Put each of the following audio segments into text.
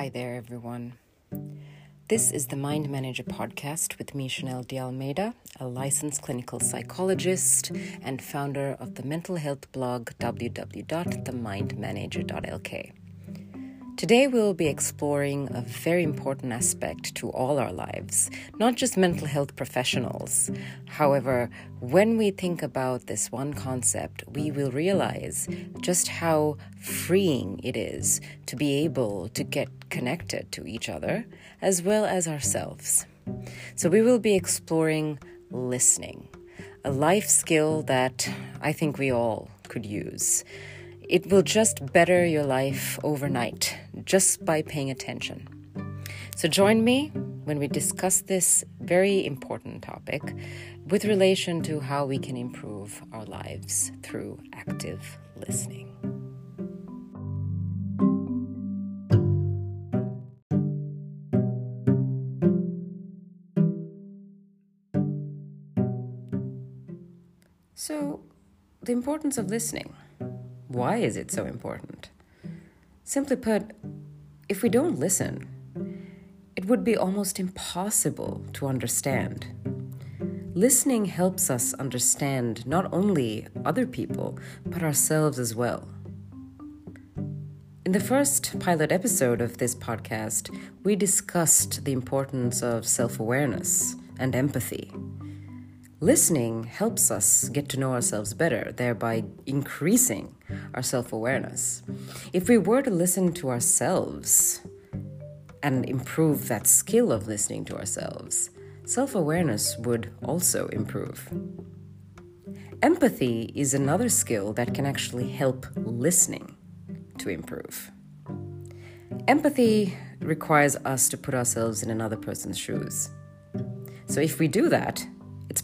Hi there, everyone. This is the Mind Manager podcast with me, Shanelle de Almeida, a licensed clinical psychologist and founder of the mental health blog www.themindmanager.lk. Today, we'll be exploring a very important aspect to all our lives, not just mental health professionals. However, when we think about this one concept, we will realize just how freeing it is to be able to get connected to each other as well as ourselves. So, we will be exploring listening, a life skill that I think we all could use. It will just better your life overnight just by paying attention. So, join me when we discuss this very important topic with relation to how we can improve our lives through active listening. Importance of listening. Why is it so important? Simply put, if we don't listen, it would be almost impossible to understand. Listening helps us understand not only other people, but ourselves as well. In the first pilot episode of this podcast, we discussed the importance of self awareness and empathy. Listening helps us get to know ourselves better, thereby increasing our self awareness. If we were to listen to ourselves and improve that skill of listening to ourselves, self awareness would also improve. Empathy is another skill that can actually help listening to improve. Empathy requires us to put ourselves in another person's shoes. So, if we do that,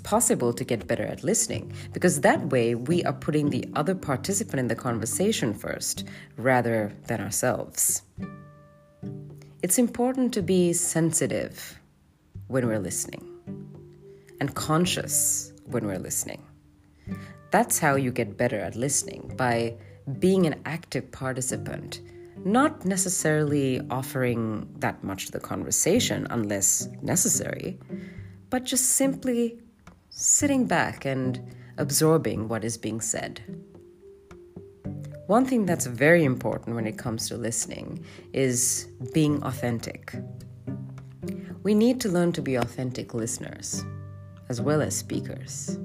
possible to get better at listening because that way we are putting the other participant in the conversation first rather than ourselves. It's important to be sensitive when we're listening and conscious when we're listening. That's how you get better at listening by being an active participant, not necessarily offering that much to the conversation unless necessary, but just simply sitting back and absorbing what is being said. One thing that's very important when it comes to listening is being authentic. We need to learn to be authentic listeners as well as speakers.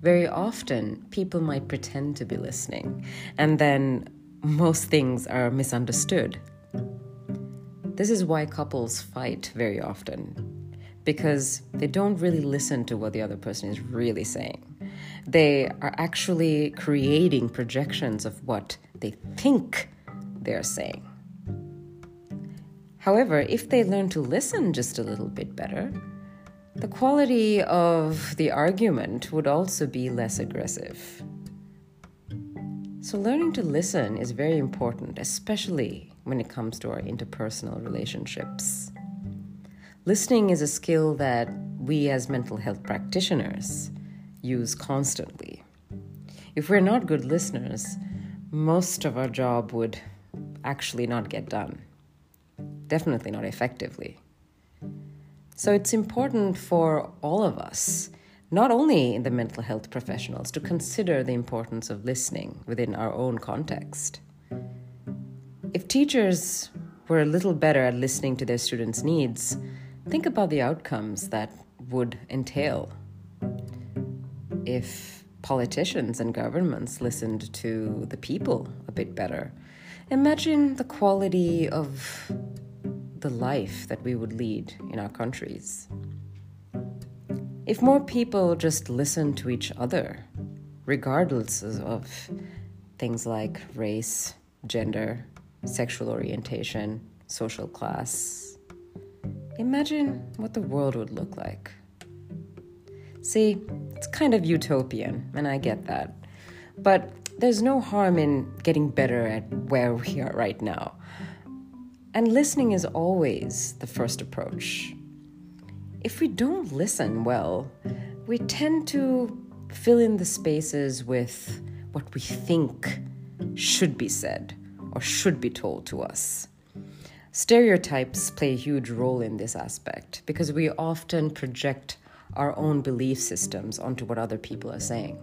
Very often, people might pretend to be listening, and then most things are misunderstood. This is why couples fight very often because they don't really listen to what the other person is really saying. They are actually creating projections of what they think they're saying. However, if they learn to listen just a little bit better, the quality of the argument would also be less aggressive. So, learning to listen is very important, especially when it comes to our interpersonal relationships. Listening is a skill that we as mental health practitioners use constantly. If we're not good listeners, most of our job would actually not get done. Definitely not effectively. So it's important for all of us, not only the mental health professionals, to consider the importance of listening within our own context. If teachers were a little better at listening to their students' needs, Think about the outcomes that would entail if politicians and governments listened to the people a bit better. Imagine the quality of the life that we would lead in our countries. If more people just listened to each other, regardless of things like race, gender, sexual orientation, social class, Imagine what the world would look like. See, it's kind of utopian, and I get that. But there's no harm in getting better at where we are right now. And listening is always the first approach. If we don't listen well, we tend to fill in the spaces with what we think should be said or should be told to us. Stereotypes play a huge role in this aspect because we often project our own belief systems onto what other people are saying.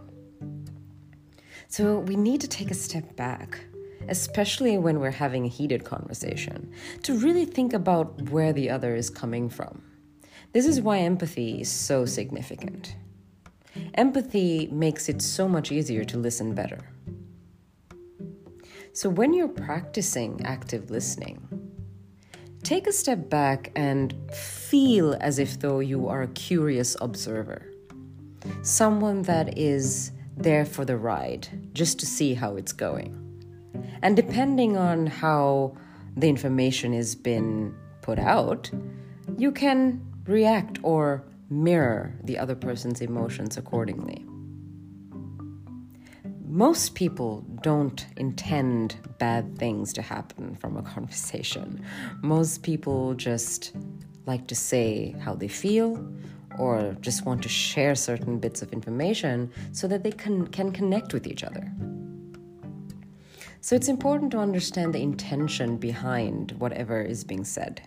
So we need to take a step back, especially when we're having a heated conversation, to really think about where the other is coming from. This is why empathy is so significant. Empathy makes it so much easier to listen better. So, when you're practicing active listening, take a step back and feel as if though you are a curious observer. Someone that is there for the ride, just to see how it's going. And depending on how the information has been put out, you can react or mirror the other person's emotions accordingly. Most people don't intend bad things to happen from a conversation. Most people just like to say how they feel or just want to share certain bits of information so that they can, can connect with each other. So it's important to understand the intention behind whatever is being said.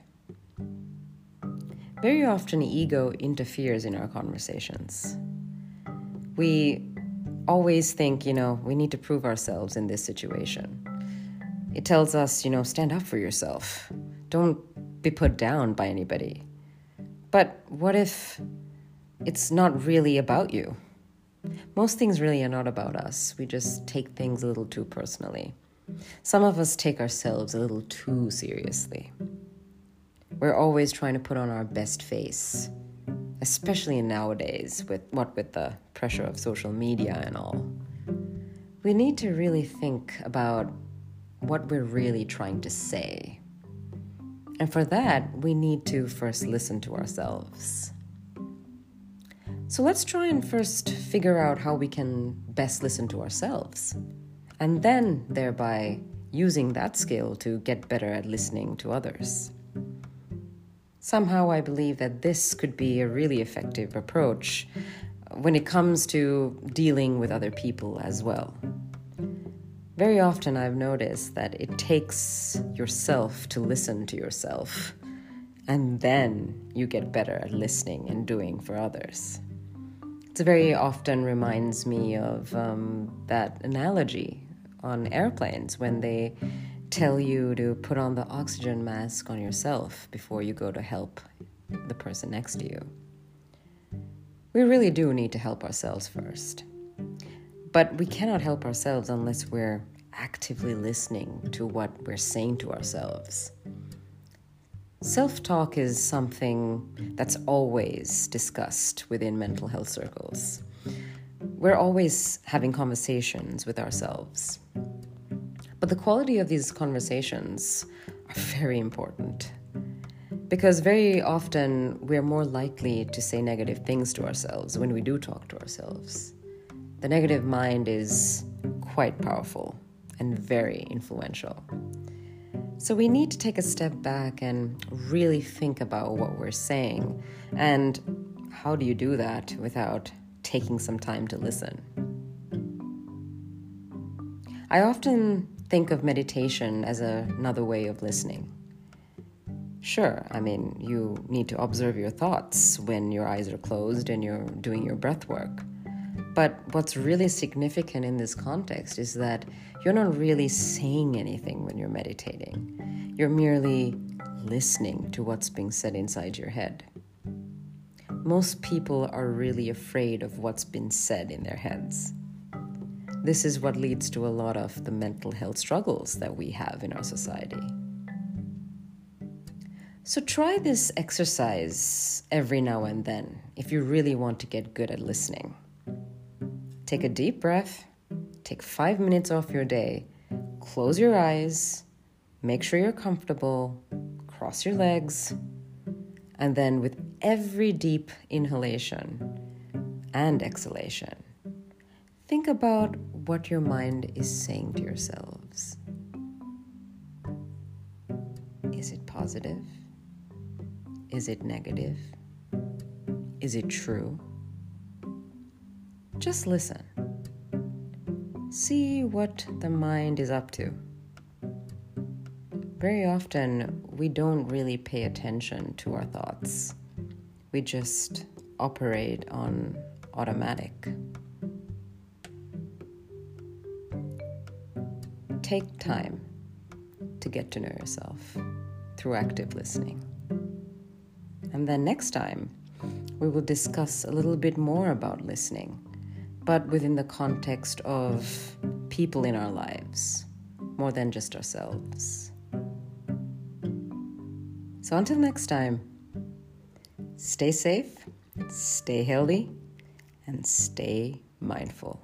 Very often, ego interferes in our conversations. We always think, you know, we need to prove ourselves in this situation. It tells us, you know, stand up for yourself. Don't be put down by anybody. But what if it's not really about you? Most things really are not about us. We just take things a little too personally. Some of us take ourselves a little too seriously. We're always trying to put on our best face, especially nowadays with what with the pressure of social media and all. We need to really think about what we're really trying to say. And for that, we need to first listen to ourselves. So let's try and first figure out how we can best listen to ourselves, and then thereby using that skill to get better at listening to others. Somehow, I believe that this could be a really effective approach when it comes to dealing with other people as well. Very often, I've noticed that it takes yourself to listen to yourself, and then you get better at listening and doing for others. It very often reminds me of um, that analogy on airplanes when they tell you to put on the oxygen mask on yourself before you go to help the person next to you. We really do need to help ourselves first. But we cannot help ourselves unless we're actively listening to what we're saying to ourselves. Self talk is something that's always discussed within mental health circles. We're always having conversations with ourselves. But the quality of these conversations are very important because very often we're more likely to say negative things to ourselves when we do talk to ourselves. The negative mind is quite powerful and very influential. So we need to take a step back and really think about what we're saying. And how do you do that without taking some time to listen? I often think of meditation as a, another way of listening. Sure, I mean, you need to observe your thoughts when your eyes are closed and you're doing your breath work. But what's really significant in this context is that you're not really saying anything when you're meditating. You're merely listening to what's being said inside your head. Most people are really afraid of what's been said in their heads. This is what leads to a lot of the mental health struggles that we have in our society. So try this exercise every now and then if you really want to get good at listening. Take a deep breath, take five minutes off your day, close your eyes, make sure you're comfortable, cross your legs, and then with every deep inhalation and exhalation, think about what your mind is saying to yourselves. Is it positive? Is it negative? Is it true? Just listen. See what the mind is up to. Very often, we don't really pay attention to our thoughts. We just operate on automatic. Take time to get to know yourself through active listening. And then next time, we will discuss a little bit more about listening, but within the context of people in our lives, more than just ourselves. So until next time, stay safe, stay healthy, and stay mindful.